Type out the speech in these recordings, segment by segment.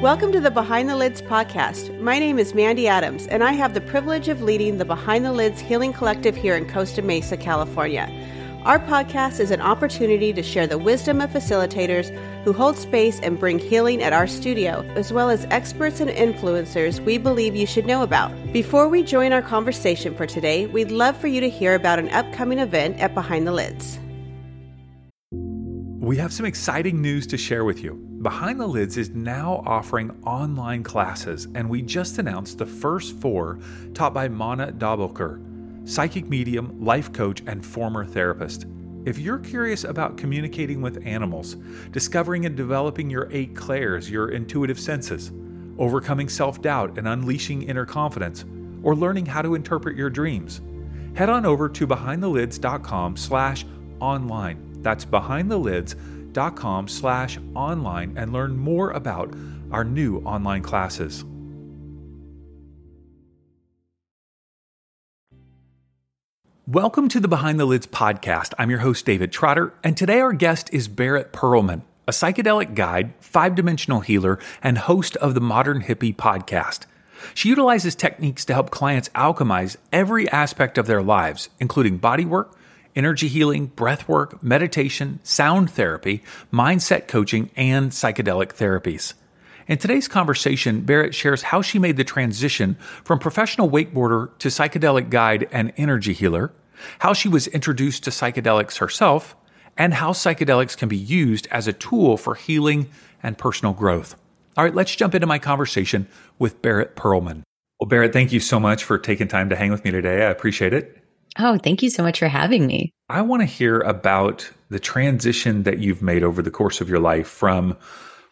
Welcome to the Behind the Lids podcast. My name is Mandy Adams, and I have the privilege of leading the Behind the Lids Healing Collective here in Costa Mesa, California. Our podcast is an opportunity to share the wisdom of facilitators who hold space and bring healing at our studio, as well as experts and influencers we believe you should know about. Before we join our conversation for today, we'd love for you to hear about an upcoming event at Behind the Lids. We have some exciting news to share with you. Behind the Lids is now offering online classes, and we just announced the first four taught by Mana Dobelker psychic medium, life coach, and former therapist. If you're curious about communicating with animals, discovering and developing your eight clairs, your intuitive senses, overcoming self doubt and unleashing inner confidence, or learning how to interpret your dreams, head on over to behindthelids.com slash online. That's behindthelids.com slash online and learn more about our new online classes. Welcome to the Behind the Lids podcast. I'm your host, David Trotter, and today our guest is Barrett Perlman, a psychedelic guide, five dimensional healer, and host of the Modern Hippie podcast. She utilizes techniques to help clients alchemize every aspect of their lives, including body work, energy healing, breath work, meditation, sound therapy, mindset coaching, and psychedelic therapies. In today's conversation, Barrett shares how she made the transition from professional wakeboarder to psychedelic guide and energy healer, how she was introduced to psychedelics herself, and how psychedelics can be used as a tool for healing and personal growth. All right, let's jump into my conversation with Barrett Perlman. Well, Barrett, thank you so much for taking time to hang with me today. I appreciate it. Oh, thank you so much for having me. I want to hear about the transition that you've made over the course of your life from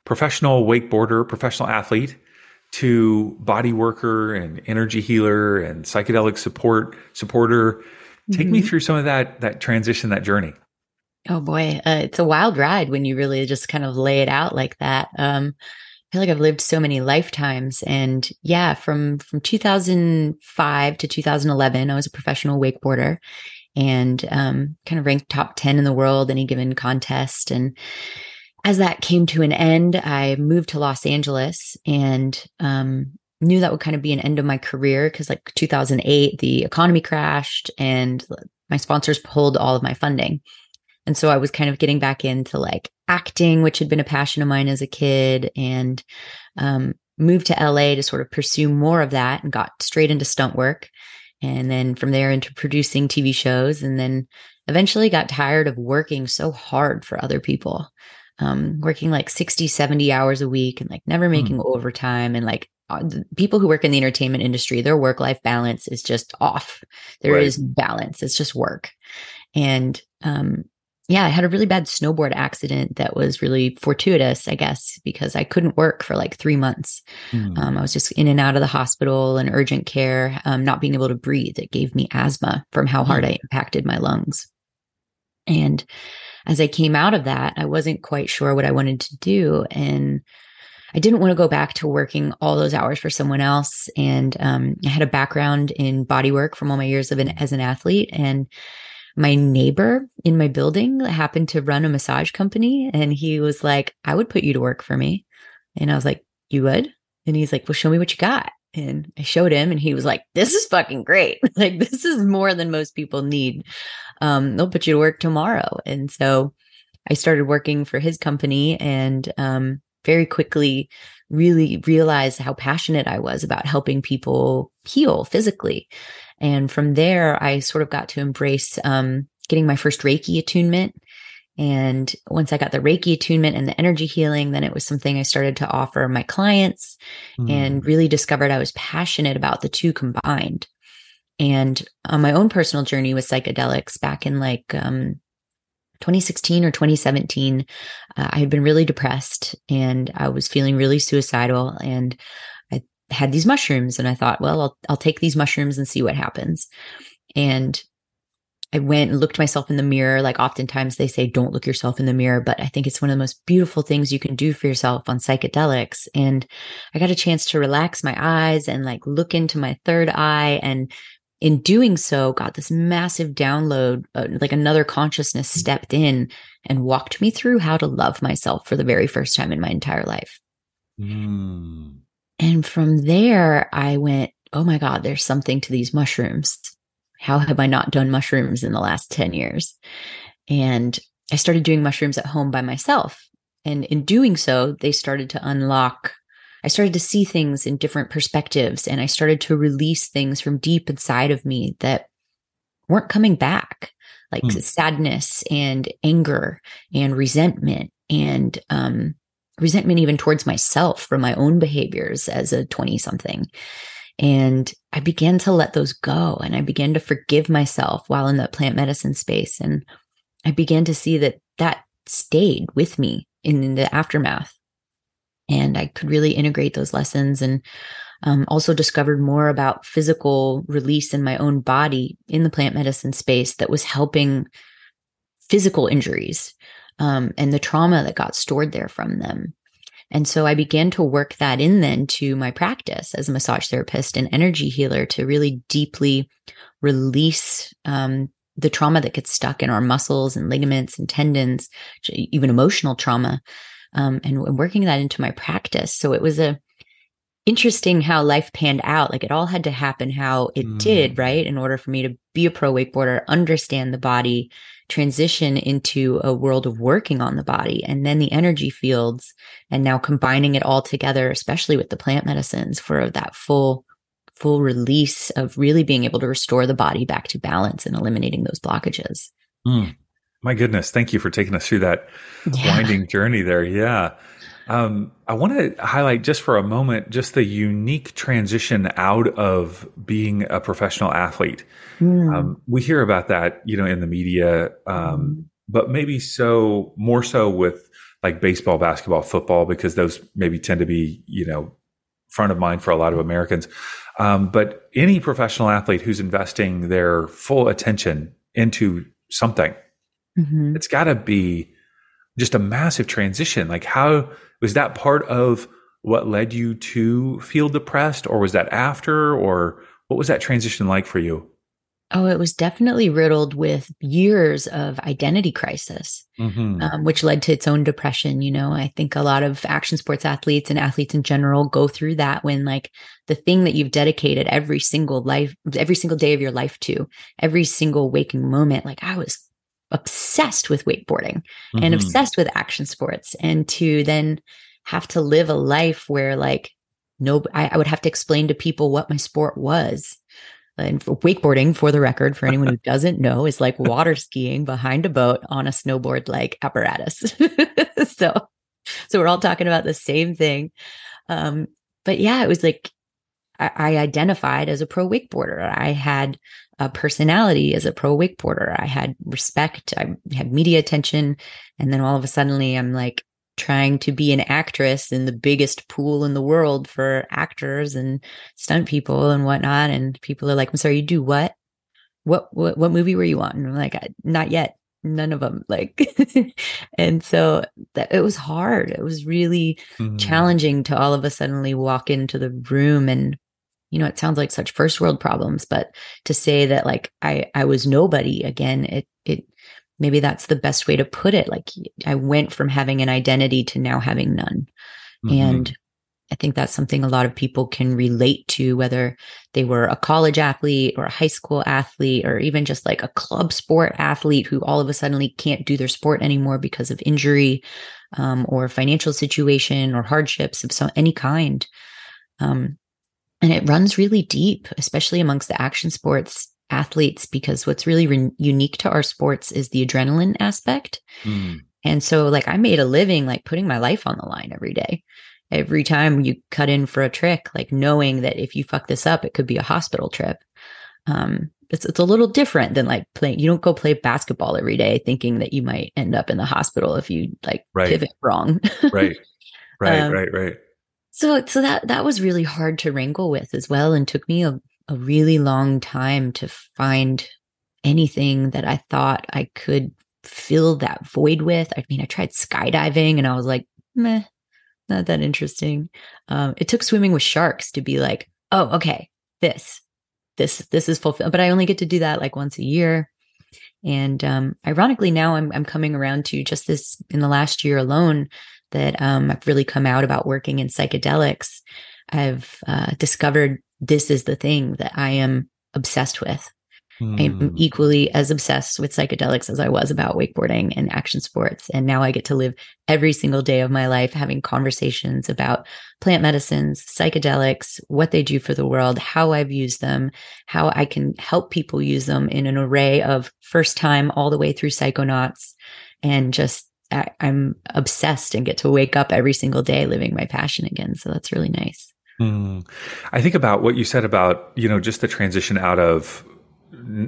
professional wakeboarder, professional athlete to body worker and energy healer and psychedelic support supporter Take mm-hmm. me through some of that that transition, that journey. Oh boy, uh, it's a wild ride when you really just kind of lay it out like that. Um, feel like I've lived so many lifetimes, and yeah, from from 2005 to 2011, I was a professional wakeboarder, and um, kind of ranked top 10 in the world any given contest. And as that came to an end, I moved to Los Angeles, and um, knew that would kind of be an end of my career because like 2008 the economy crashed and my sponsors pulled all of my funding and so i was kind of getting back into like acting which had been a passion of mine as a kid and um, moved to la to sort of pursue more of that and got straight into stunt work and then from there into producing tv shows and then eventually got tired of working so hard for other people um, working like 60 70 hours a week and like never making mm. overtime and like uh, people who work in the entertainment industry, their work life balance is just off. There right. is balance. It's just work. And um, yeah, I had a really bad snowboard accident that was really fortuitous, I guess, because I couldn't work for like three months. Mm. Um, I was just in and out of the hospital and urgent care, um, not being able to breathe. It gave me asthma from how hard mm. I impacted my lungs. And as I came out of that, I wasn't quite sure what I wanted to do. And I didn't want to go back to working all those hours for someone else. And um, I had a background in body work from all my years of an, as an athlete. And my neighbor in my building happened to run a massage company. And he was like, I would put you to work for me. And I was like, You would? And he's like, Well, show me what you got. And I showed him, and he was like, This is fucking great. like, this is more than most people need. Um, they'll put you to work tomorrow. And so I started working for his company and um, very quickly really realized how passionate I was about helping people heal physically. And from there, I sort of got to embrace um, getting my first Reiki attunement. And once I got the Reiki attunement and the energy healing, then it was something I started to offer my clients mm. and really discovered I was passionate about the two combined. And on my own personal journey with psychedelics back in like um, 2016 or 2017, uh, I had been really depressed and I was feeling really suicidal. And I had these mushrooms, and I thought, well, I'll, I'll take these mushrooms and see what happens. And I went and looked myself in the mirror. Like oftentimes they say, don't look yourself in the mirror, but I think it's one of the most beautiful things you can do for yourself on psychedelics. And I got a chance to relax my eyes and like look into my third eye and in doing so got this massive download uh, like another consciousness stepped in and walked me through how to love myself for the very first time in my entire life Mm. And from there, I went, oh my God, there's something to these mushrooms. How have I not done mushrooms in the last 10 years? And I started doing mushrooms at home by myself. And in doing so, they started to unlock. I started to see things in different perspectives and I started to release things from deep inside of me that weren't coming back, like mm. sadness and anger and resentment and um, resentment even towards myself for my own behaviors as a 20 something. And I began to let those go and I began to forgive myself while in the plant medicine space. And I began to see that that stayed with me in, in the aftermath. And I could really integrate those lessons and um, also discovered more about physical release in my own body in the plant medicine space that was helping physical injuries um, and the trauma that got stored there from them. And so I began to work that in then to my practice as a massage therapist and energy healer to really deeply release um, the trauma that gets stuck in our muscles and ligaments and tendons, even emotional trauma, um, and, working that into my practice. So it was a interesting how life panned out. Like it all had to happen how it mm. did, right? In order for me to be a pro wakeboarder, understand the body, transition into a world of working on the body and then the energy fields and now combining it all together especially with the plant medicines for that full full release of really being able to restore the body back to balance and eliminating those blockages mm. My goodness thank you for taking us through that yeah. winding journey there yeah um, I want to highlight just for a moment just the unique transition out of being a professional athlete. Mm. Um, we hear about that, you know, in the media, um, mm. but maybe so more so with like baseball, basketball, football, because those maybe tend to be, you know, front of mind for a lot of Americans. Um, but any professional athlete who's investing their full attention into something, mm-hmm. it's got to be just a massive transition. Like how was that part of what led you to feel depressed or was that after or what was that transition like for you? Oh, it was definitely riddled with years of identity crisis, mm-hmm. um, which led to its own depression. You know, I think a lot of action sports athletes and athletes in general go through that when, like, the thing that you've dedicated every single life, every single day of your life to, every single waking moment, like, I was obsessed with wakeboarding mm-hmm. and obsessed with action sports and to then have to live a life where like no I, I, would have to explain to people what my sport was. And for wakeboarding for the record for anyone who doesn't know is like water skiing behind a boat on a snowboard like apparatus. So so we're all talking about the same thing. Um but yeah it was like I, I identified as a pro wakeboarder. I had a personality as a pro wakeboarder. I had respect. I had media attention. And then all of a suddenly I'm like trying to be an actress in the biggest pool in the world for actors and stunt people and whatnot. And people are like, I'm sorry, you do what? What, what, what movie were you on? And I'm like, not yet. None of them like, and so that it was hard. It was really mm-hmm. challenging to all of a suddenly walk into the room and you know it sounds like such first world problems but to say that like i i was nobody again it it maybe that's the best way to put it. Like i went from having an identity to now having none. Mm-hmm. and i think that's something a lot of people can relate to whether they were a college athlete or a high school athlete or even just like a club sport athlete who all of a sudden can't do their sport anymore because of injury um, or financial situation or hardships of some any kind. Um, and it runs really deep, especially amongst the action sports athletes, because what's really re- unique to our sports is the adrenaline aspect. Mm. And so, like, I made a living like putting my life on the line every day. Every time you cut in for a trick, like knowing that if you fuck this up, it could be a hospital trip. Um, it's it's a little different than like playing. You don't go play basketball every day thinking that you might end up in the hospital if you like right. pivot wrong. right, right, um, right, right so so that that was really hard to wrangle with as well and took me a, a really long time to find anything that i thought i could fill that void with. I mean i tried skydiving and i was like meh not that interesting. Um, it took swimming with sharks to be like oh okay this this this is fulfilled but i only get to do that like once a year. And um, ironically now I'm, I'm coming around to just this in the last year alone that um, I've really come out about working in psychedelics, I've uh, discovered this is the thing that I am obsessed with. Mm. I'm hmm. equally as obsessed with psychedelics as I was about wakeboarding and action sports. And now I get to live every single day of my life having conversations about plant medicines, psychedelics, what they do for the world, how I've used them, how I can help people use them in an array of first time all the way through psychonauts and just I, am obsessed and get to wake up every single day living my passion again. So that's really nice. Mm. I think about what you said about, you know, just the transition out of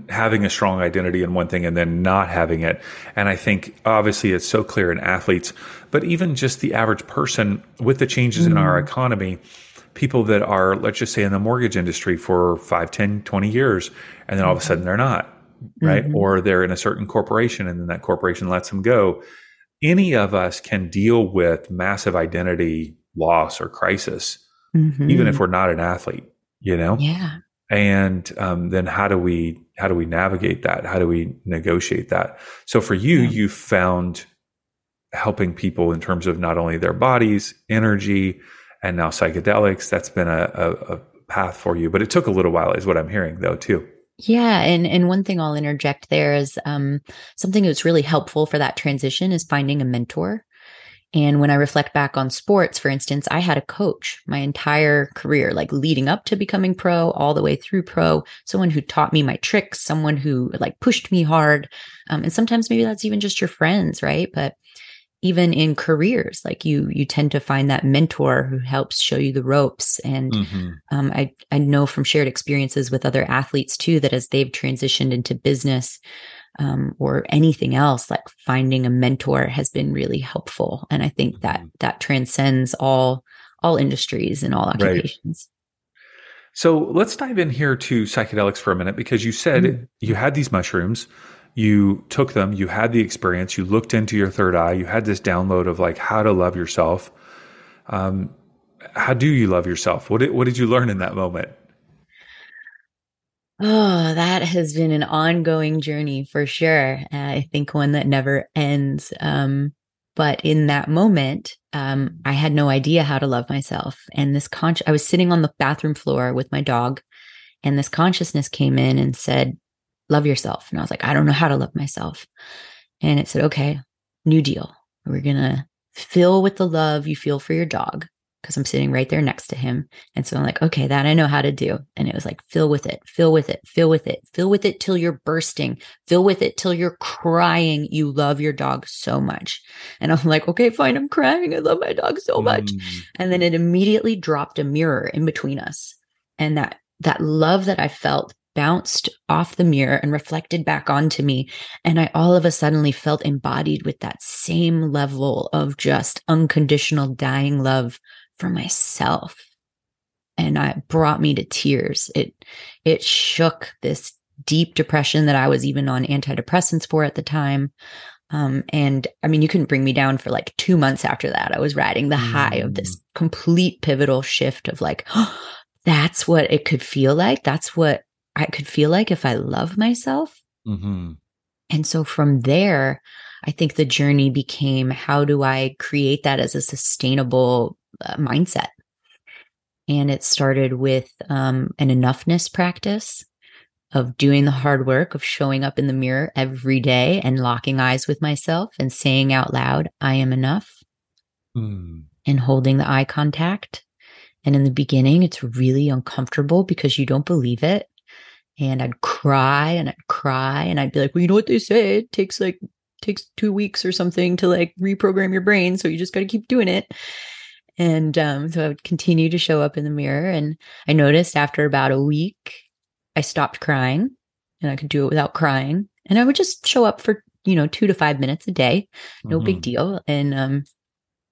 having a strong identity in one thing and then not having it. And I think obviously it's so clear in athletes, but even just the average person with the changes mm-hmm. in our mm-hmm. economy, people that are, let's just say in the mortgage industry for 5, 10, 20 years, and then all of a sudden they're not, right? Mm-hmm. Or they're in a certain corporation and then that corporation lets them go. Any of us can deal with massive identity loss or crisis, mm-hmm. even if we're not an athlete, you know? Yeah and um, then how do we how do we navigate that how do we negotiate that so for you yeah. you found helping people in terms of not only their bodies energy and now psychedelics that's been a, a, a path for you but it took a little while is what i'm hearing though too yeah, and and one thing I'll interject there is um, something that's really helpful for that transition is finding a mentor. And when I reflect back on sports, for instance, I had a coach my entire career, like leading up to becoming pro, all the way through pro, someone who taught me my tricks, someone who like pushed me hard. Um, and sometimes maybe that's even just your friends, right? But even in careers, like you, you tend to find that mentor who helps show you the ropes. And mm-hmm. um, I, I know from shared experiences with other athletes too that as they've transitioned into business, um, or anything else, like finding a mentor has been really helpful. And I think that mm-hmm. that transcends all all industries and all occupations. Right. So let's dive in here to psychedelics for a minute because you said mm-hmm. you had these mushrooms, you took them, you had the experience, you looked into your third eye, you had this download of like how to love yourself. Um, how do you love yourself? What did, what did you learn in that moment? Oh, that has been an ongoing journey for sure. I think one that never ends. Um, but in that moment, um, I had no idea how to love myself. And this con- I was sitting on the bathroom floor with my dog, and this consciousness came in and said, Love yourself. And I was like, I don't know how to love myself. And it said, Okay, new deal. We're going to fill with the love you feel for your dog because I'm sitting right there next to him. And so I'm like, okay, that I know how to do. And it was like, fill with it, fill with it, fill with it, fill with it till you're bursting, fill with it till you're crying. You love your dog so much. And I'm like, okay, fine, I'm crying. I love my dog so much. Mm. And then it immediately dropped a mirror in between us. And that, that love that I felt bounced off the mirror and reflected back onto me. And I all of a sudden felt embodied with that same level of just unconditional dying love for myself and it brought me to tears it it shook this deep depression that i was even on antidepressants for at the time um, and i mean you couldn't bring me down for like two months after that i was riding the mm. high of this mm. complete pivotal shift of like oh, that's what it could feel like that's what i could feel like if i love myself mm-hmm. and so from there I think the journey became how do I create that as a sustainable uh, mindset. And it started with um, an enoughness practice of doing the hard work of showing up in the mirror every day and locking eyes with myself and saying out loud, I am enough, mm. and holding the eye contact. And in the beginning, it's really uncomfortable because you don't believe it. And I'd cry and I'd cry and I'd be like, well, you know what they say? It takes like takes two weeks or something to like reprogram your brain. So you just got to keep doing it. And um, so I would continue to show up in the mirror. And I noticed after about a week, I stopped crying and I could do it without crying. And I would just show up for, you know, two to five minutes a day. No mm-hmm. big deal. And, um,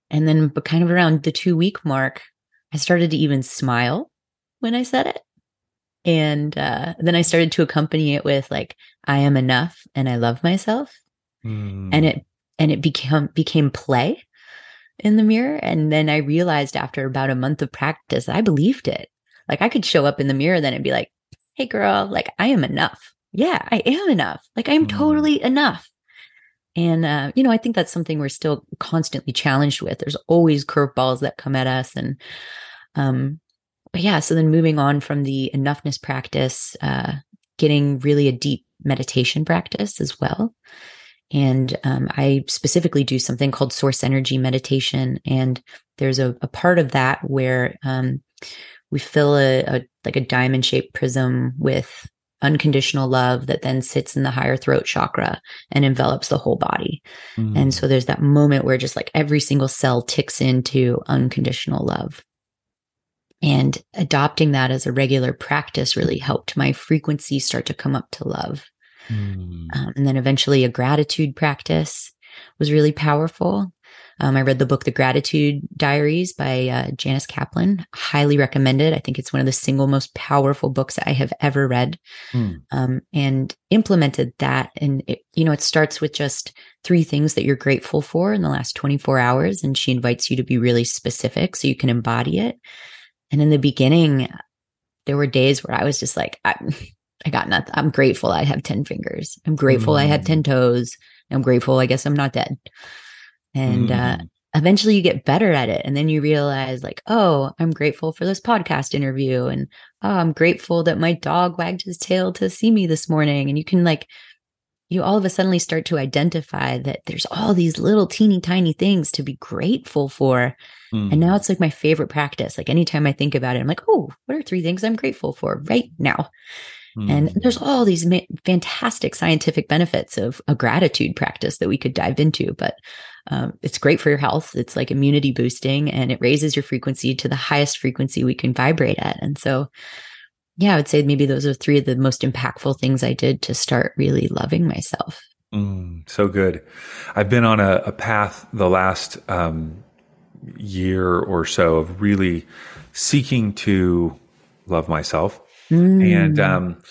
and then, but kind of around the two week mark, I started to even smile when I said it. And uh, then I started to accompany it with like, I am enough and I love myself. Mm. And it, and it became, became play in the mirror. And then I realized after about a month of practice, I believed it. Like I could show up in the mirror then and be like, Hey girl, like I am enough. Yeah, I am enough. Like I'm mm. totally enough. And, uh, you know, I think that's something we're still constantly challenged with. There's always curveballs that come at us. And, um, but yeah, so then moving on from the enoughness practice, uh, getting really a deep meditation practice as well. And um, I specifically do something called source energy meditation. And there's a, a part of that where um, we fill a, a like a diamond shaped prism with unconditional love that then sits in the higher throat chakra and envelops the whole body. Mm. And so there's that moment where just like every single cell ticks into unconditional love. And adopting that as a regular practice really helped my frequency start to come up to love. Mm. Um, and then eventually a gratitude practice was really powerful. Um, I read the book The Gratitude Diaries by uh, Janice Kaplan. Highly recommended. I think it's one of the single most powerful books I have ever read. Mm. Um, and implemented that. And it, you know, it starts with just three things that you're grateful for in the last 24 hours, and she invites you to be really specific so you can embody it. And in the beginning, there were days where I was just like, I, I got nothing. I'm grateful I have 10 fingers. I'm grateful mm. I have 10 toes. I'm grateful I guess I'm not dead. And uh, mm. uh, eventually you get better at it. And then you realize, like, oh, I'm grateful for this podcast interview. And oh, I'm grateful that my dog wagged his tail to see me this morning. And you can, like, you all of a sudden start to identify that there's all these little teeny tiny things to be grateful for. Mm. And now mm. it's like my favorite practice. Like anytime I think about it, I'm like, oh, what are three things I'm grateful for right now? And mm. there's all these ma- fantastic scientific benefits of a gratitude practice that we could dive into, but um, it's great for your health. It's like immunity boosting and it raises your frequency to the highest frequency we can vibrate at. And so, yeah, I would say maybe those are three of the most impactful things I did to start really loving myself. Mm, so good. I've been on a, a path the last um, year or so of really seeking to love myself Mm. And um,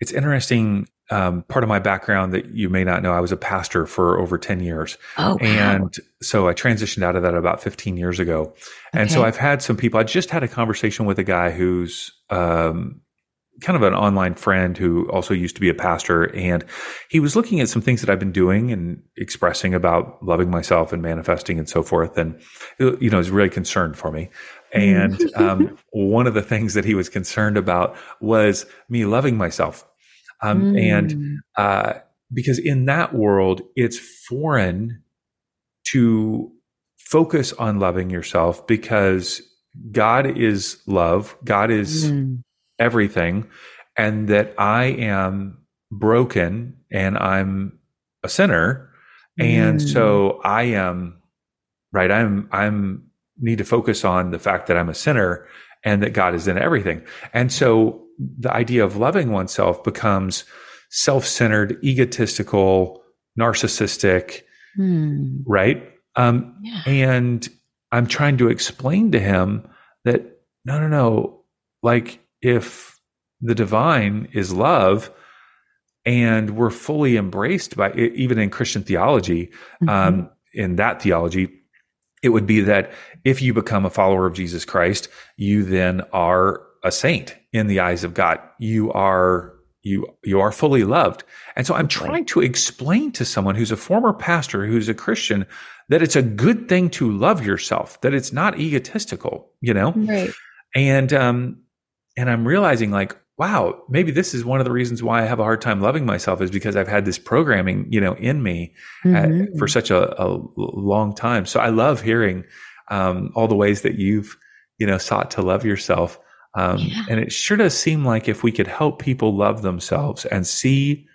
it's interesting. Um, part of my background that you may not know, I was a pastor for over 10 years. Oh, wow. And so I transitioned out of that about 15 years ago. Okay. And so I've had some people, I just had a conversation with a guy who's, um, kind of an online friend who also used to be a pastor and he was looking at some things that I've been doing and expressing about loving myself and manifesting and so forth and you know is really concerned for me and mm. um, one of the things that he was concerned about was me loving myself. Um, mm. And uh, because in that world, it's foreign to focus on loving yourself because God is love, God is mm. Everything, and that I am broken and I'm a sinner. And mm. so I am right. I'm, I'm need to focus on the fact that I'm a sinner and that God is in everything. And so the idea of loving oneself becomes self centered, egotistical, narcissistic, hmm. right? Um, yeah. And I'm trying to explain to him that no, no, no. Like if the divine is love, and we're fully embraced by even in Christian theology, mm-hmm. um, in that theology, it would be that if you become a follower of Jesus Christ, you then are a saint in the eyes of God. You are you you are fully loved. And so I'm trying to explain to someone who's a former pastor, who's a Christian, that it's a good thing to love yourself, that it's not egotistical, you know? Right. And um and I'm realizing like wow, maybe this is one of the reasons why I have a hard time loving myself is because I've had this programming, you know, in me uh, mm-hmm. for such a, a, long time. So I love hearing um, all the ways that you've, you know, sought to love yourself. Um, yeah. And it sure does seem like if we could help people love themselves and see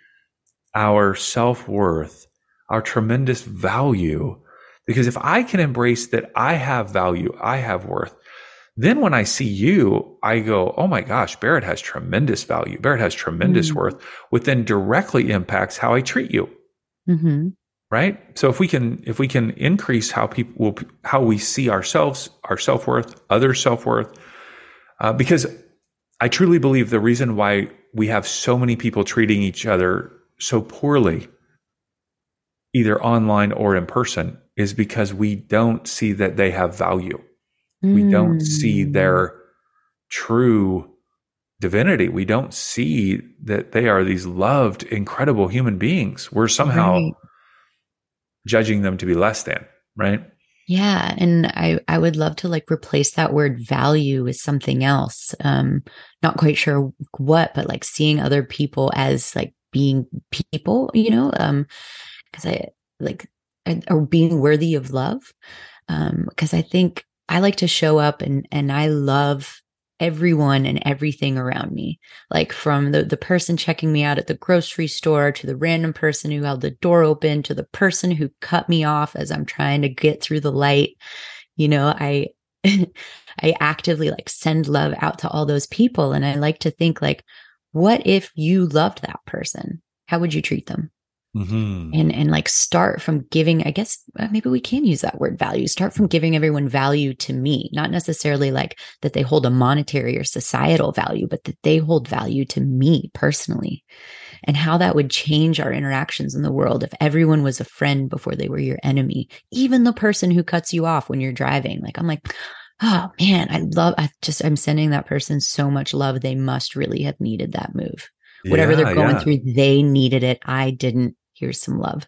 our self worth, our tremendous value, because if I can embrace that I have value, I have worth, then when I see you, I go, oh my gosh, Barrett has tremendous value. Barrett has tremendous mm-hmm. worth, which then directly impacts how I treat you. Mm-hmm. Right. So if we can, if we can increase how people will, how we see ourselves, our self worth, other self worth, uh, because I truly believe the reason why we have so many people treating each other so poorly, either online or in person, is because we don't see that they have value. Mm. We don't see hmm. their true divinity. We don't see that they are these loved, incredible human beings. We're somehow right. judging them to be less than, right? Yeah. And I, I would love to like replace that word value with something else. Um, not quite sure what, but like seeing other people as like being people, you know, um, cause I like, or being worthy of love. Um, cause I think I like to show up and, and I love everyone and everything around me. Like from the the person checking me out at the grocery store to the random person who held the door open to the person who cut me off as I'm trying to get through the light. You know i i actively like send love out to all those people. And i like to think like what if you loved that person? How would you treat them Mm-hmm. and and like start from giving i guess uh, maybe we can use that word value start from giving everyone value to me not necessarily like that they hold a monetary or societal value but that they hold value to me personally and how that would change our interactions in the world if everyone was a friend before they were your enemy even the person who cuts you off when you're driving like i'm like oh man i love i just i'm sending that person so much love they must really have needed that move whatever yeah, they're going yeah. through they needed it i didn't here's some love.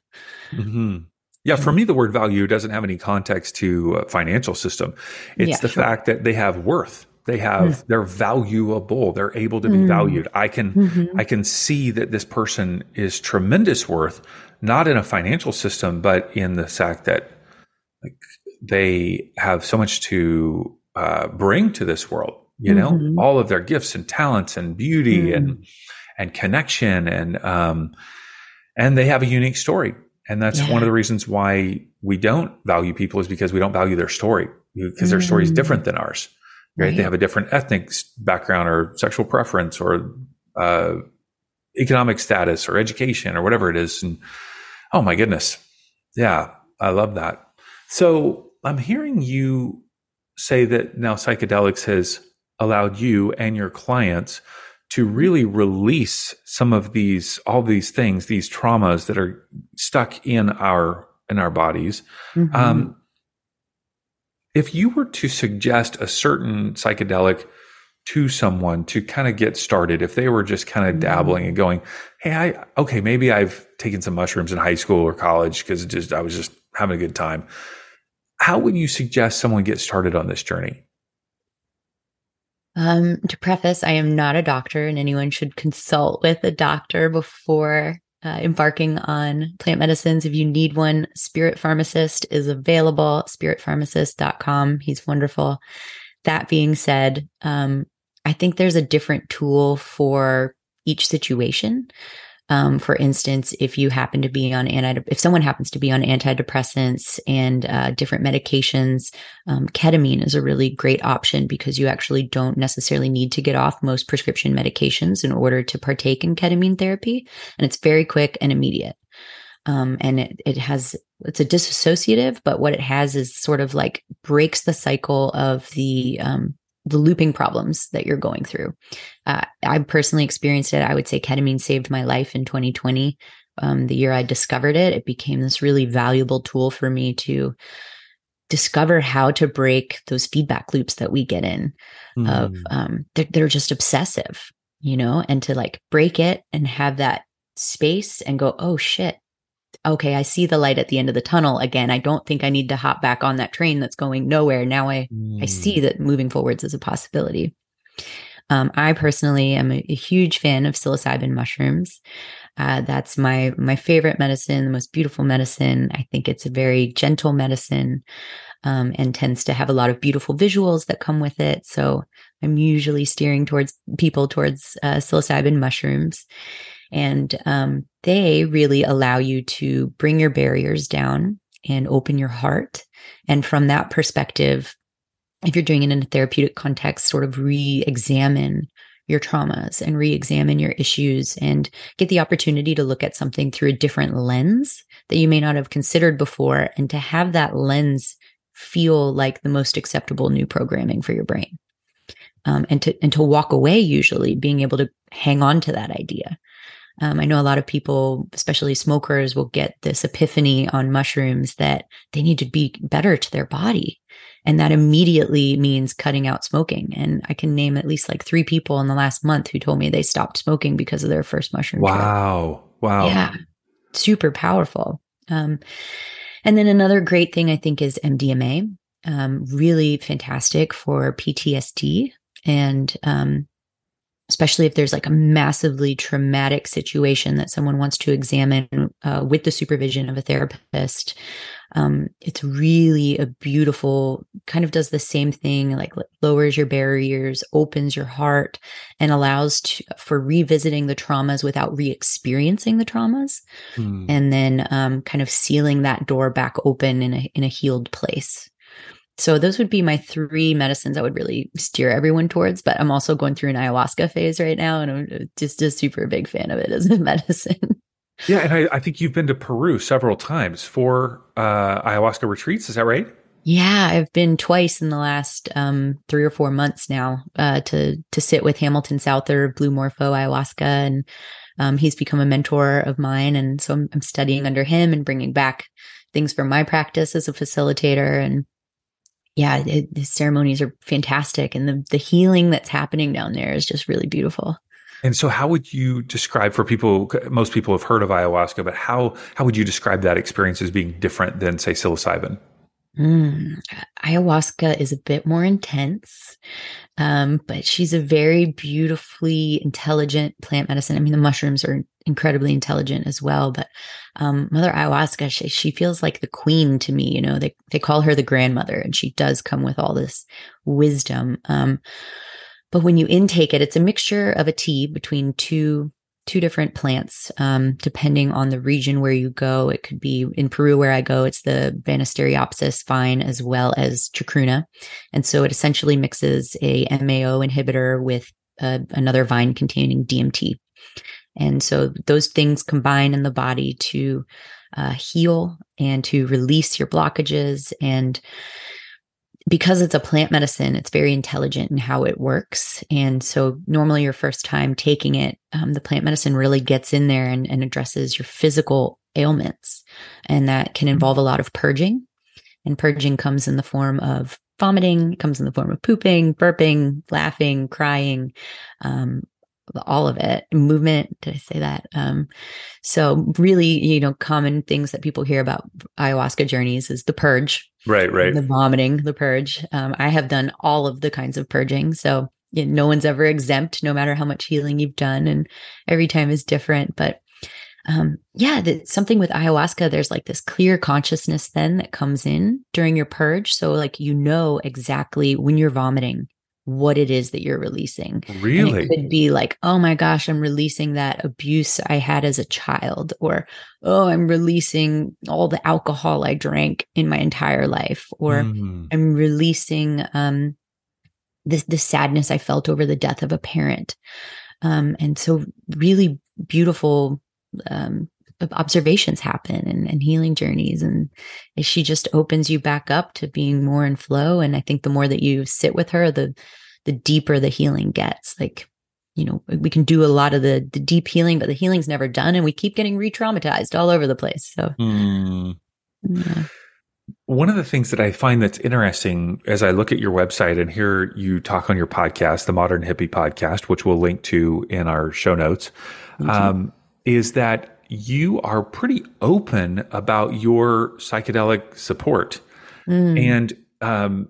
Mm-hmm. Yeah, for me, the word value doesn't have any context to a financial system. It's yeah, the sure. fact that they have worth. They have mm. they're valuable. They're able to be mm. valued. I can mm-hmm. I can see that this person is tremendous worth, not in a financial system, but in the fact that like they have so much to uh, bring to this world. You know, mm-hmm. all of their gifts and talents and beauty mm. and and connection and um, and they have a unique story. And that's yeah. one of the reasons why we don't value people is because we don't value their story because mm. their story is different than ours. Right? right? They have a different ethnic background or sexual preference or uh, economic status or education or whatever it is. And oh my goodness. Yeah, I love that. So I'm hearing you say that now psychedelics has allowed you and your clients to really release some of these all these things these traumas that are stuck in our in our bodies mm-hmm. um, if you were to suggest a certain psychedelic to someone to kind of get started if they were just kind of mm-hmm. dabbling and going hey i okay maybe i've taken some mushrooms in high school or college because just i was just having a good time how would you suggest someone get started on this journey um, to preface, I am not a doctor, and anyone should consult with a doctor before uh, embarking on plant medicines. If you need one, Spirit Pharmacist is available, spiritpharmacist.com. He's wonderful. That being said, um, I think there's a different tool for each situation. Um, for instance, if you happen to be on anti, if someone happens to be on antidepressants and uh, different medications, um, ketamine is a really great option because you actually don't necessarily need to get off most prescription medications in order to partake in ketamine therapy, and it's very quick and immediate. Um, and it it has it's a disassociative, but what it has is sort of like breaks the cycle of the um, the looping problems that you're going through. Uh, I personally experienced it. I would say ketamine saved my life in 2020. Um, the year I discovered it, it became this really valuable tool for me to discover how to break those feedback loops that we get in mm. of um, they're, they're just obsessive, you know, and to like break it and have that space and go, oh shit, okay, I see the light at the end of the tunnel again. I don't think I need to hop back on that train that's going nowhere. Now I, mm. I see mm. that moving forwards is a possibility. Um, I personally am a, a, huge fan of psilocybin mushrooms. Uh, that's my my favorite medicine, the most beautiful medicine. I think it's a very gentle medicine, um, and tends to have a lot of beautiful visuals that come with it. So I'm usually steering towards people towards uh, psilocybin mushrooms. And um, they really allow you to bring your barriers down and open your heart. And from that perspective, if you're doing it in a therapeutic context, sort of re examine your traumas and re examine your issues and get the opportunity to look at something through a different lens that you may not have considered before. And to have that lens feel like the most acceptable new programming for your brain. Um, and to and to walk away usually being able to hang on to that idea um, I know a lot of people, especially smokers, will get this epiphany on mushrooms that they need to be better to their body. And that immediately means cutting out smoking. And I can name at least like three people in the last month who told me they stopped smoking because of their first mushroom. Wow. Trip. Wow. Yeah. Super powerful. Um, And then another great thing I think is MDMA, um, really fantastic for PTSD and um, especially if there's like a massively traumatic situation that someone wants to examine uh, with the supervision of a therapist. Um, it's really a beautiful kind of does the same thing, like lowers your barriers, opens your heart, and allows to, for revisiting the traumas without re-experiencing the traumas, mm. and then um, kind of sealing that door back open in a in a healed place. So those would be my three medicines I would really steer everyone towards. But I'm also going through an ayahuasca phase right now, and I'm just a super big fan of it as a medicine. Yeah, and I, I think you've been to Peru several times for uh, ayahuasca retreats. Is that right? Yeah, I've been twice in the last um, three or four months now uh, to to sit with Hamilton Souther, Blue Morpho Ayahuasca, and um, he's become a mentor of mine, and so I'm, I'm studying under him and bringing back things from my practice as a facilitator and yeah, it, the ceremonies are fantastic, and the the healing that's happening down there is just really beautiful. And so, how would you describe for people? Most people have heard of ayahuasca, but how how would you describe that experience as being different than, say, psilocybin? Mm, ayahuasca is a bit more intense, um, but she's a very beautifully intelligent plant medicine. I mean, the mushrooms are incredibly intelligent as well, but um, Mother Ayahuasca, she, she, feels like the queen to me. You know, they they call her the grandmother, and she does come with all this wisdom. Um, but when you intake it, it's a mixture of a tea between two two different plants, um, depending on the region where you go. It could be in Peru where I go, it's the Banisteriopsis vine as well as chacruna. And so it essentially mixes a MAO inhibitor with uh, another vine containing DMT. And so those things combine in the body to uh, heal and to release your blockages and because it's a plant medicine, it's very intelligent in how it works. And so, normally, your first time taking it, um, the plant medicine really gets in there and, and addresses your physical ailments. And that can mm-hmm. involve a lot of purging. And purging comes in the form of vomiting, comes in the form of pooping, burping, laughing, crying, um, all of it movement did i say that? Um so really you know common things that people hear about ayahuasca journeys is the purge right right. the vomiting the purge. Um, i have done all of the kinds of purging. So you know, no one's ever exempt no matter how much healing you've done and every time is different. But um yeah the, something with ayahuasca there's like this clear consciousness then that comes in during your purge. So like you know exactly when you're vomiting what it is that you're releasing. Really? And it could be like, oh my gosh, I'm releasing that abuse I had as a child, or oh, I'm releasing all the alcohol I drank in my entire life, or mm. I'm releasing um the the sadness I felt over the death of a parent. Um, and so really beautiful um observations happen and, and healing journeys and she just opens you back up to being more in flow and i think the more that you sit with her the the deeper the healing gets like you know we can do a lot of the, the deep healing but the healing's never done and we keep getting re-traumatized all over the place so mm. yeah. One of the things that I find that's interesting as I look at your website and hear you talk on your podcast, the Modern Hippie Podcast, which we'll link to in our show notes, um, is that you are pretty open about your psychedelic support. Mm. And um,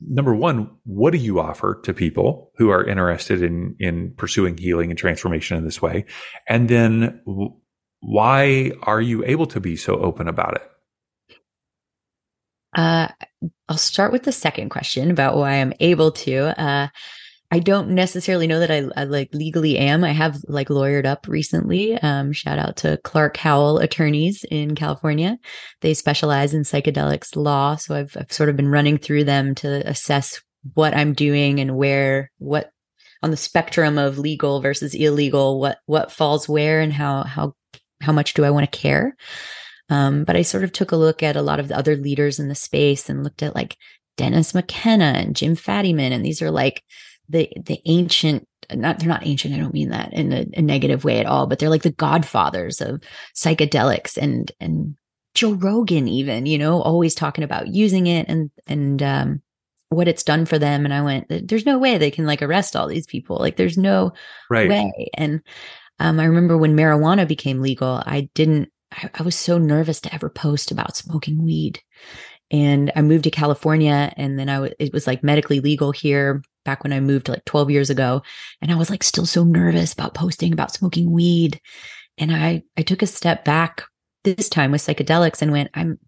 number one, what do you offer to people who are interested in in pursuing healing and transformation in this way? And then, why are you able to be so open about it? Uh, I'll start with the second question about why I'm able to. Uh, I don't necessarily know that I, I, like legally am. I have like lawyered up recently. Um, shout out to Clark Howell attorneys in California. They specialize in psychedelics law. So I've, I've sort of been running through them to assess what I'm doing and where, what on the spectrum of legal versus illegal, what, what falls where and how, how, how much do I want to care? Um, but I sort of took a look at a lot of the other leaders in the space and looked at like Dennis McKenna and Jim Fadiman. And these are like, the the ancient not they're not ancient i don't mean that in a, a, negative way at all but they're like the godfathers of psychedelics and and joe rogan even you know always talking about using it and and um what it's done for them and i went there's no way they can like arrest all these people like there's no right. way and um i remember when marijuana became legal i didn't I, I was so nervous to ever post about smoking weed. And I moved to California and then I w- it was like medically legal here back when I moved like 12 years ago. And I was like still so nervous about posting about smoking weed. And I I took a step back this time with psychedelics and went, I'm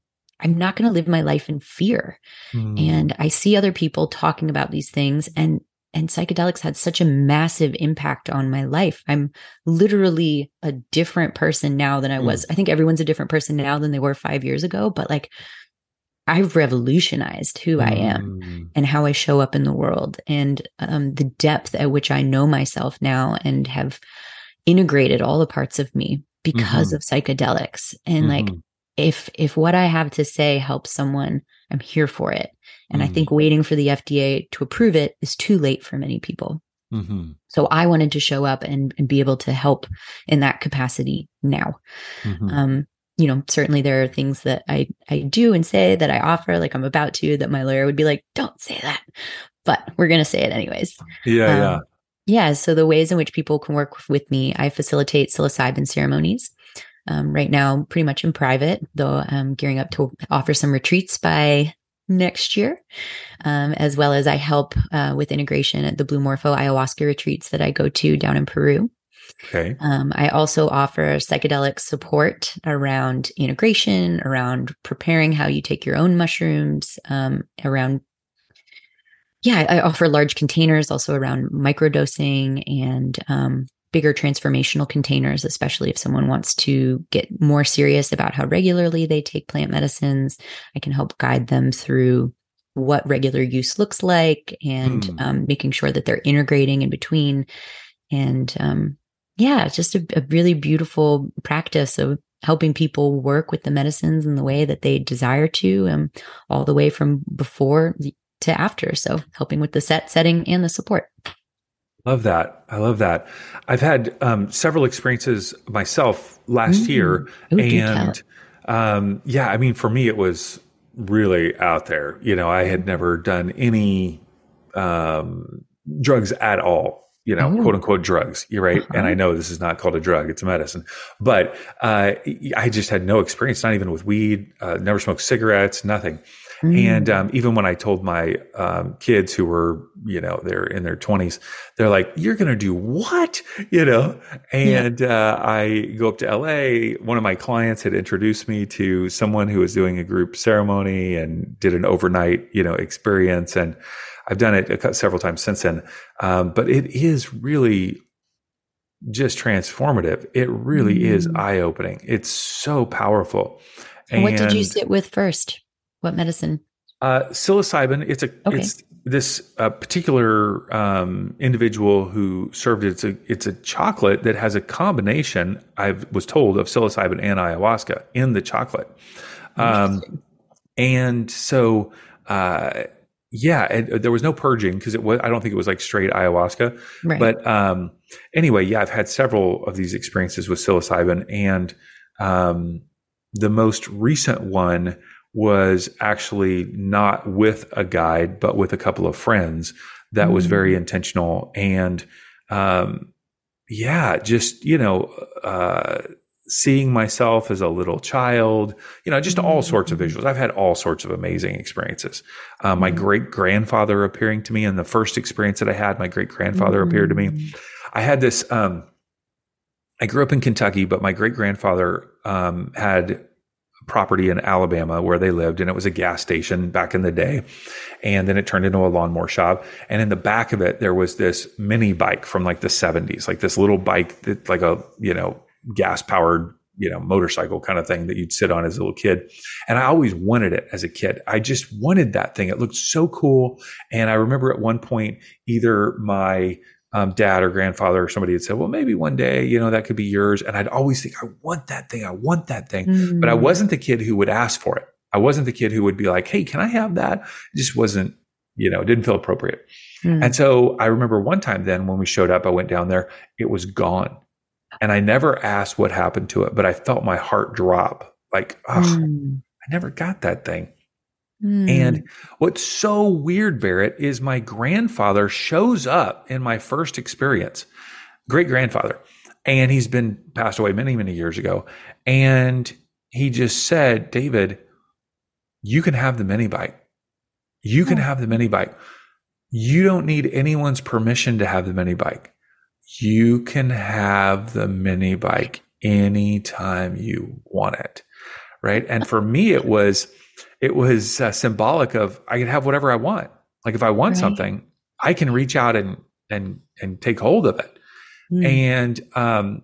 I'm not going to live my life in fear. Mm. And I see other people talking about these things and and psychedelics had such a massive impact on my life. I'm literally a different person now than I was. Mm. I think everyone's a different person now than they were 5 years ago, but like I've revolutionized who mm. I am mm. and how I show up in the world and um, the depth at which I know myself now and have integrated all the parts of me because mm-hmm. of psychedelics. And mm-hmm. like, if if what I have to say helps someone, I'm here for it. And mm-hmm. I think waiting for the FDA to approve it is too late for many people. Mm-hmm. So I wanted to show up and, and, be able to help in that capacity now. Mm-hmm. Um, you know, certainly there are things that I I do and say that I offer, like I'm about to, that my lawyer would be like, "Don't say that," but we're gonna say it anyways. Yeah, um, yeah, yeah. So the ways in which people can work with me, I facilitate psilocybin ceremonies. Um, right now, pretty much in private, though I'm gearing up to offer some retreats by next year, um, as well as I help uh, with integration at the Blue Morpho ayahuasca retreats that I go to down in Peru. Okay. Um, I also offer psychedelic support around integration, around preparing how you take your own mushrooms, um, around yeah, I offer large containers also around microdosing and um, bigger transformational containers, especially if someone wants to get more serious about how regularly they take plant medicines. I can help guide them through what regular use looks like and hmm. um, making sure that they're integrating in between. And um, yeah, it's just a, a really beautiful practice of helping people work with the medicines in the way that they desire to, um, all the way from before to after. So helping with the set setting and the support. Love that. I love that. I've had um, several experiences myself last mm. year, Ooh, and um, yeah, I mean, for me, it was really out there. You know, I had never done any um, drugs at all you know, oh. quote unquote drugs. You're right. And I uh-huh. know this is not called a drug, it's a medicine. But uh, I just had no experience, not even with weed, uh, never smoked cigarettes, nothing. Mm. And um, even when I told my um, kids who were, you know, they're in their 20s, they're like, You're going to do what? You know? And yeah. uh, I go up to LA. One of my clients had introduced me to someone who was doing a group ceremony and did an overnight, you know, experience. And I've done it several times since then. Um, but it is really just transformative. It really mm. is eye opening. It's so powerful. And what did you sit with first? What medicine? Uh, psilocybin. It's a okay. it's this uh, particular um, individual who served it. It's a it's a chocolate that has a combination. I was told of psilocybin and ayahuasca in the chocolate. Um, and so uh, yeah, and uh, there was no purging because it was. I don't think it was like straight ayahuasca. Right. But um, anyway, yeah, I've had several of these experiences with psilocybin, and um, the most recent one was actually not with a guide, but with a couple of friends. That mm. was very mm. intentional, and um, yeah, just you know. Uh, seeing myself as a little child, you know, just all sorts of mm-hmm. visuals. I've had all sorts of amazing experiences. Uh, my mm-hmm. great grandfather appearing to me, and the first experience that I had, my great grandfather mm-hmm. appeared to me. Mm. I had this. Um, I grew up in Kentucky, but my great grandfather um, had property in Alabama where they lived, and it was a gas station back in the day. And then it turned into a lawnmower shop. And in the back of it, there was this mini bike from like the 70s, like this little bike that, like a, you know, gas powered you know motorcycle kind of thing that you'd sit on as a little kid. And i always wanted it as a kid. I just wanted that thing. It looked so cool. And i remember at one point either my um, dad or grandfather or somebody had said well maybe one day you know that could be yours. And i'd always think i want that thing. I want that thing. Mm. but i wasn't the kid who would ask for it. I wasn't the kid who would be like hey can i have that? It just wasn't you know it didn't feel appropriate. Mm. and so i remember one time then when we showed up i went down there it was gone and I never asked what happened to it, but I felt my heart drop. Like, oh, mm. I never got that thing. Mm. And what's so weird, Barrett, is my grandfather shows up in my first experience, great grandfather. and he's been passed away many, many years ago. And he just said, David, you can have the mini bike. You can have the mini bike. You don't need anyone's permission to have the mini bike. You can have the mini bike anytime you want it. Right. And for me, it was, it was uh, symbolic of I can have whatever I want. Like if I want right. something, I can reach out and, and, and take hold of it. Mm. And, um,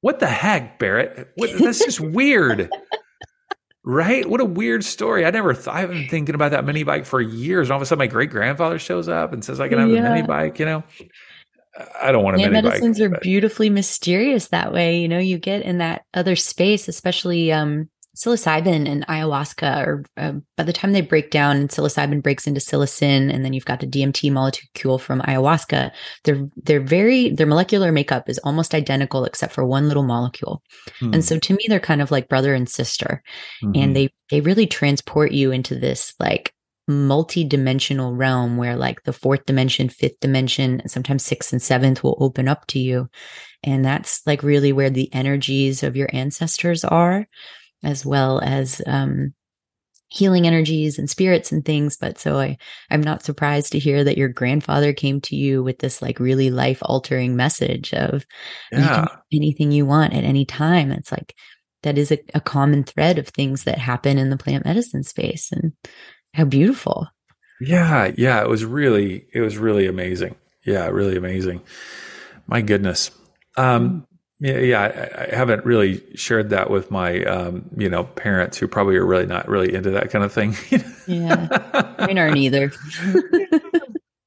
what the heck, Barrett? What, that's just weird. Right? What a weird story. I never thought, I've been thinking about that mini bike for years. And all of a sudden, my great grandfather shows up and says, I can have yeah. a mini bike, you know? I don't want Plant mini medicines bike, are but. beautifully mysterious that way. You know, you get in that other space, especially um, psilocybin and ayahuasca or uh, by the time they break down and psilocybin breaks into psilocin and then you've got the DMT molecule from ayahuasca they're they're very their molecular makeup is almost identical except for one little molecule mm. and so to me they're kind of like brother and sister mm-hmm. and they they really transport you into this like multi-dimensional realm where like the fourth dimension fifth dimension and sometimes sixth and seventh will open up to you and that's like really where the energies of your ancestors are as well as um, healing energies and spirits and things. But so I, I'm not surprised to hear that your grandfather came to you with this like really life altering message of yeah. you anything you want at any time. It's like that is a, a common thread of things that happen in the plant medicine space and how beautiful. Yeah, yeah, it was really, it was really amazing. Yeah, really amazing. My goodness. Um, mm. Yeah, yeah, I, I, haven't really shared that with my, um, you know, parents who probably are really not really into that kind of thing. yeah, mine aren't either.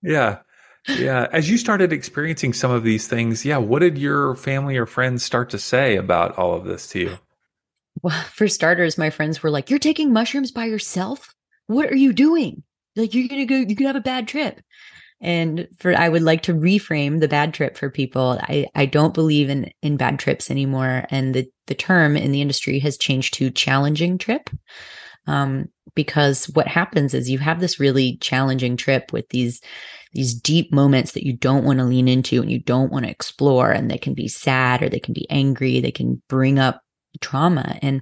yeah, yeah. As you started experiencing some of these things, yeah, what did your family or friends start to say about all of this to you? Well, for starters, my friends were like, "You're taking mushrooms by yourself? What are you doing? Like, you're gonna go? You could have a bad trip." And for I would like to reframe the bad trip for people. I, I don't believe in in bad trips anymore. And the, the term in the industry has changed to challenging trip. Um, because what happens is you have this really challenging trip with these these deep moments that you don't want to lean into and you don't want to explore and they can be sad or they can be angry they can bring up trauma and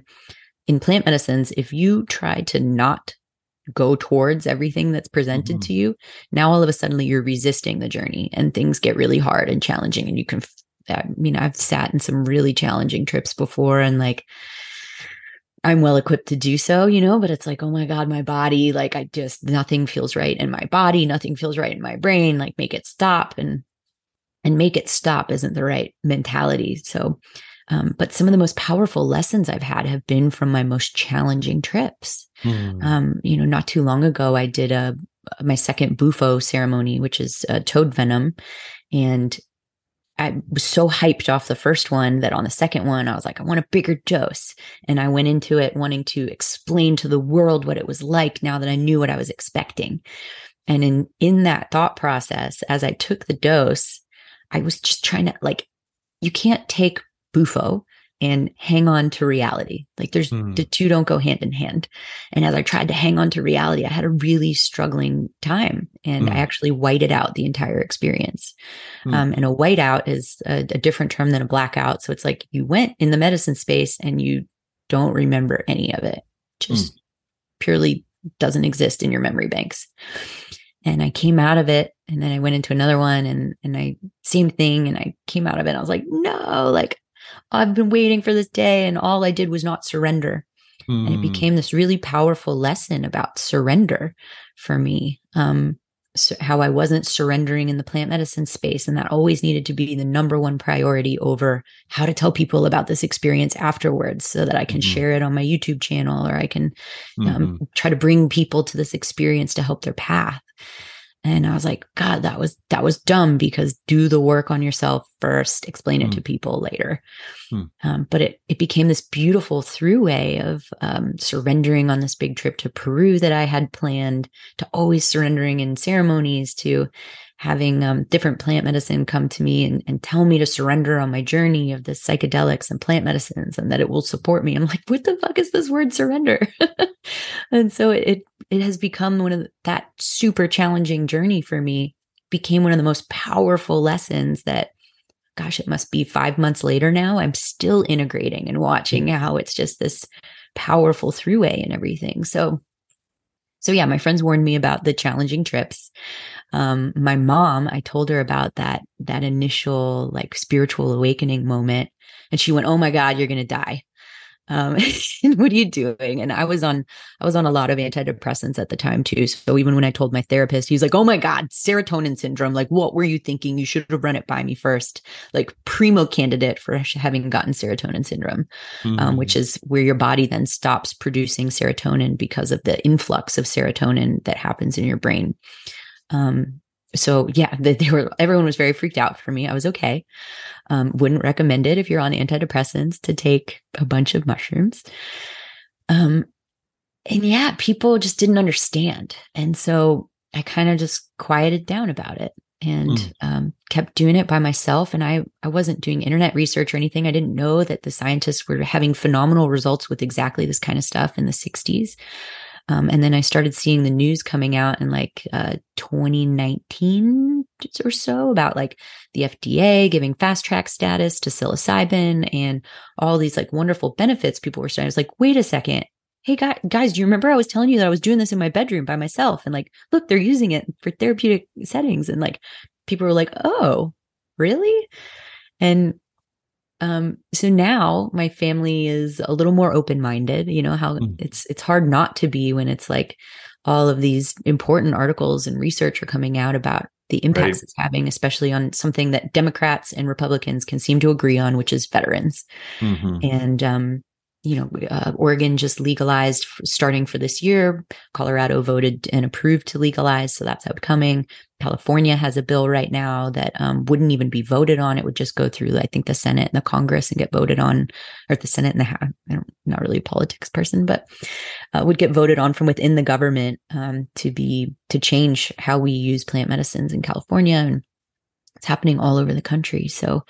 in plant medicines if you try to not go towards everything that's presented mm-hmm. to you now all of a sudden you're resisting the journey and things get really hard and challenging and you can i mean i've sat in some really challenging trips before and like i'm well equipped to do so you know but it's like oh my god my body like i just nothing feels right in my body nothing feels right in my brain like make it stop and and make it stop isn't the right mentality so um, but some of the most powerful lessons I've had have been from my most challenging trips. Mm. Um, you know, not too long ago, I did a my second bufo ceremony, which is uh, toad venom, and I was so hyped off the first one that on the second one, I was like, I want a bigger dose. And I went into it wanting to explain to the world what it was like now that I knew what I was expecting. And in, in that thought process, as I took the dose, I was just trying to like, you can't take bufo and hang on to reality. Like there's mm. the two don't go hand in hand. And as I tried to hang on to reality, I had a really struggling time and mm. I actually whited out the entire experience. Mm. Um, and a whiteout is a, a, different term than a blackout. So it's like you went in the medicine space and you don't remember any of it, just hmm. purely doesn't exist in your memory banks. And I came out of it and then I went into another one and, and I same thing. And I came out of it. I was like, no, like I've been waiting for this day. And all I did was not surrender. Mm. And it hmm. became this really powerful lesson about surrender for me. Um, so how I wasn't surrendering in the plant medicine space. And that always needed to be the number one priority over how to tell people about this experience afterwards so that I can mm-hmm. share it on my YouTube channel or I can um, mm-hmm. try to bring people to this experience to help their path. And I was like, God, that was that was dumb because do the work on yourself first, explain it mm. to people later. Mm. Um, but it it became this beautiful throughway of um, surrendering on this big trip to Peru that I had planned, to always surrendering in ceremonies, to having um, different plant medicine come to me and, and tell me to surrender on my journey of the psychedelics and plant medicines and that it will support me. I'm like, what the fuck is this word surrender? and so it, it, has become one of the, that super challenging journey for me became one of the most powerful lessons that gosh, it must be five months later now. I'm still integrating and watching mm. how it's just this powerful throughway and everything. So, so yeah, my friends warned me about the challenging trips. Um, my mom, I told her about that that initial like spiritual awakening moment, and she went, "Oh my God, you're gonna die." um, what are you doing and i was on i was on a lot of antidepressants at the time too so even when i told my therapist he's like oh my god serotonin syndrome like what were you thinking you should have run it by me first like primo candidate for having gotten serotonin syndrome mm-hmm. um, which mm. is where your body then stops producing serotonin because of the influx of serotonin that happens in your brain um, so yeah, they, they, were everyone was very freaked out for me. I was okay. Um, wouldn't recommend it if you're on antidepressants to take a bunch of mushrooms. Um, and yeah, people just didn't understand, and so I kind of just quieted down about it and mm. um, kept doing it by myself. And I I wasn't doing internet research or anything. I didn't know that the scientists were having phenomenal results with exactly this kind of stuff in the 60s. Um, and then I started seeing the news coming out in like uh, 2019 or so about like the FDA giving fast track status to psilocybin and all these like wonderful benefits people were starting. I was like, wait a second. Hey guys, do you remember I was telling you that I was doing this in my bedroom by myself? And like, look, they're using it for therapeutic settings. And like, people were like, oh, really? And um, so now my family is a little more open-minded, you know, how mm. it's it's hard not to be when it's like all of these important articles and research are coming out about the impacts right. it's having, especially on something that Democrats and Republicans can seem to agree on, which is veterans. Mm-hmm. And um, you know, uh, Oregon just legalized starting for this year. Colorado voted and approved to legalize, so that's upcoming. California has a bill right now that um, wouldn't even be voted on; it would just go through, I think, the Senate and the Congress and get voted on, or the Senate and the House. I'm not really a politics person, but uh, would get voted on from within the government um, to be to change how we use plant medicines in California, and it's happening all over the country. So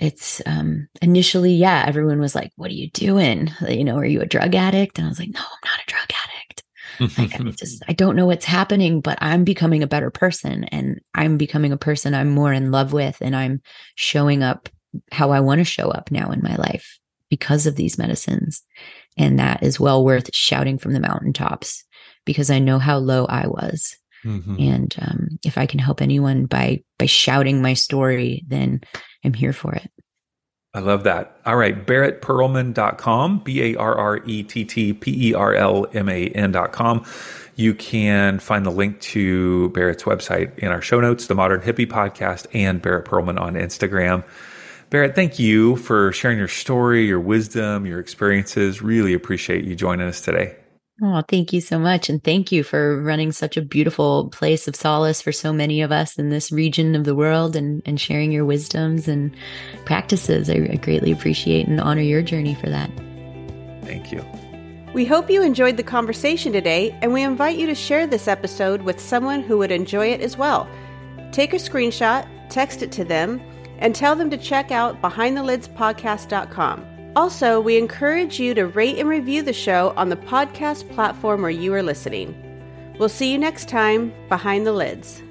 it's um initially yeah everyone was like what are you doing? You know are you a drug addict? And i was like no i'm not a drug addict. Like i just i don't know what's happening but i'm becoming a better person and i'm becoming a person i'm more in love with and i'm showing up how i want to show up now in my life because of these medicines. And that is well worth shouting from the mountaintops because i know how low i was mm-hmm. and um, if i can help anyone by by shouting my story then I'm here for it. I love that. All right, barrettperlman.com, B A R R E T T P E R L M A N.com. You can find the link to Barrett's website in our show notes, the Modern Hippie Podcast, and Barrett Perlman on Instagram. Barrett, thank you for sharing your story, your wisdom, your experiences. Really appreciate you joining us today. Oh, thank you so much. And thank you for running such a beautiful place of solace for so many of us in this region of the world and, and sharing your wisdoms and practices. I, I greatly appreciate and honor your journey for that. Thank you. We hope you enjoyed the conversation today, and we invite you to share this episode with someone who would enjoy it as well. Take a screenshot, text it to them, and tell them to check out BehindTheLidsPodcast.com. Also, we encourage you to rate and review the show on the podcast platform where you are listening. We'll see you next time behind the lids.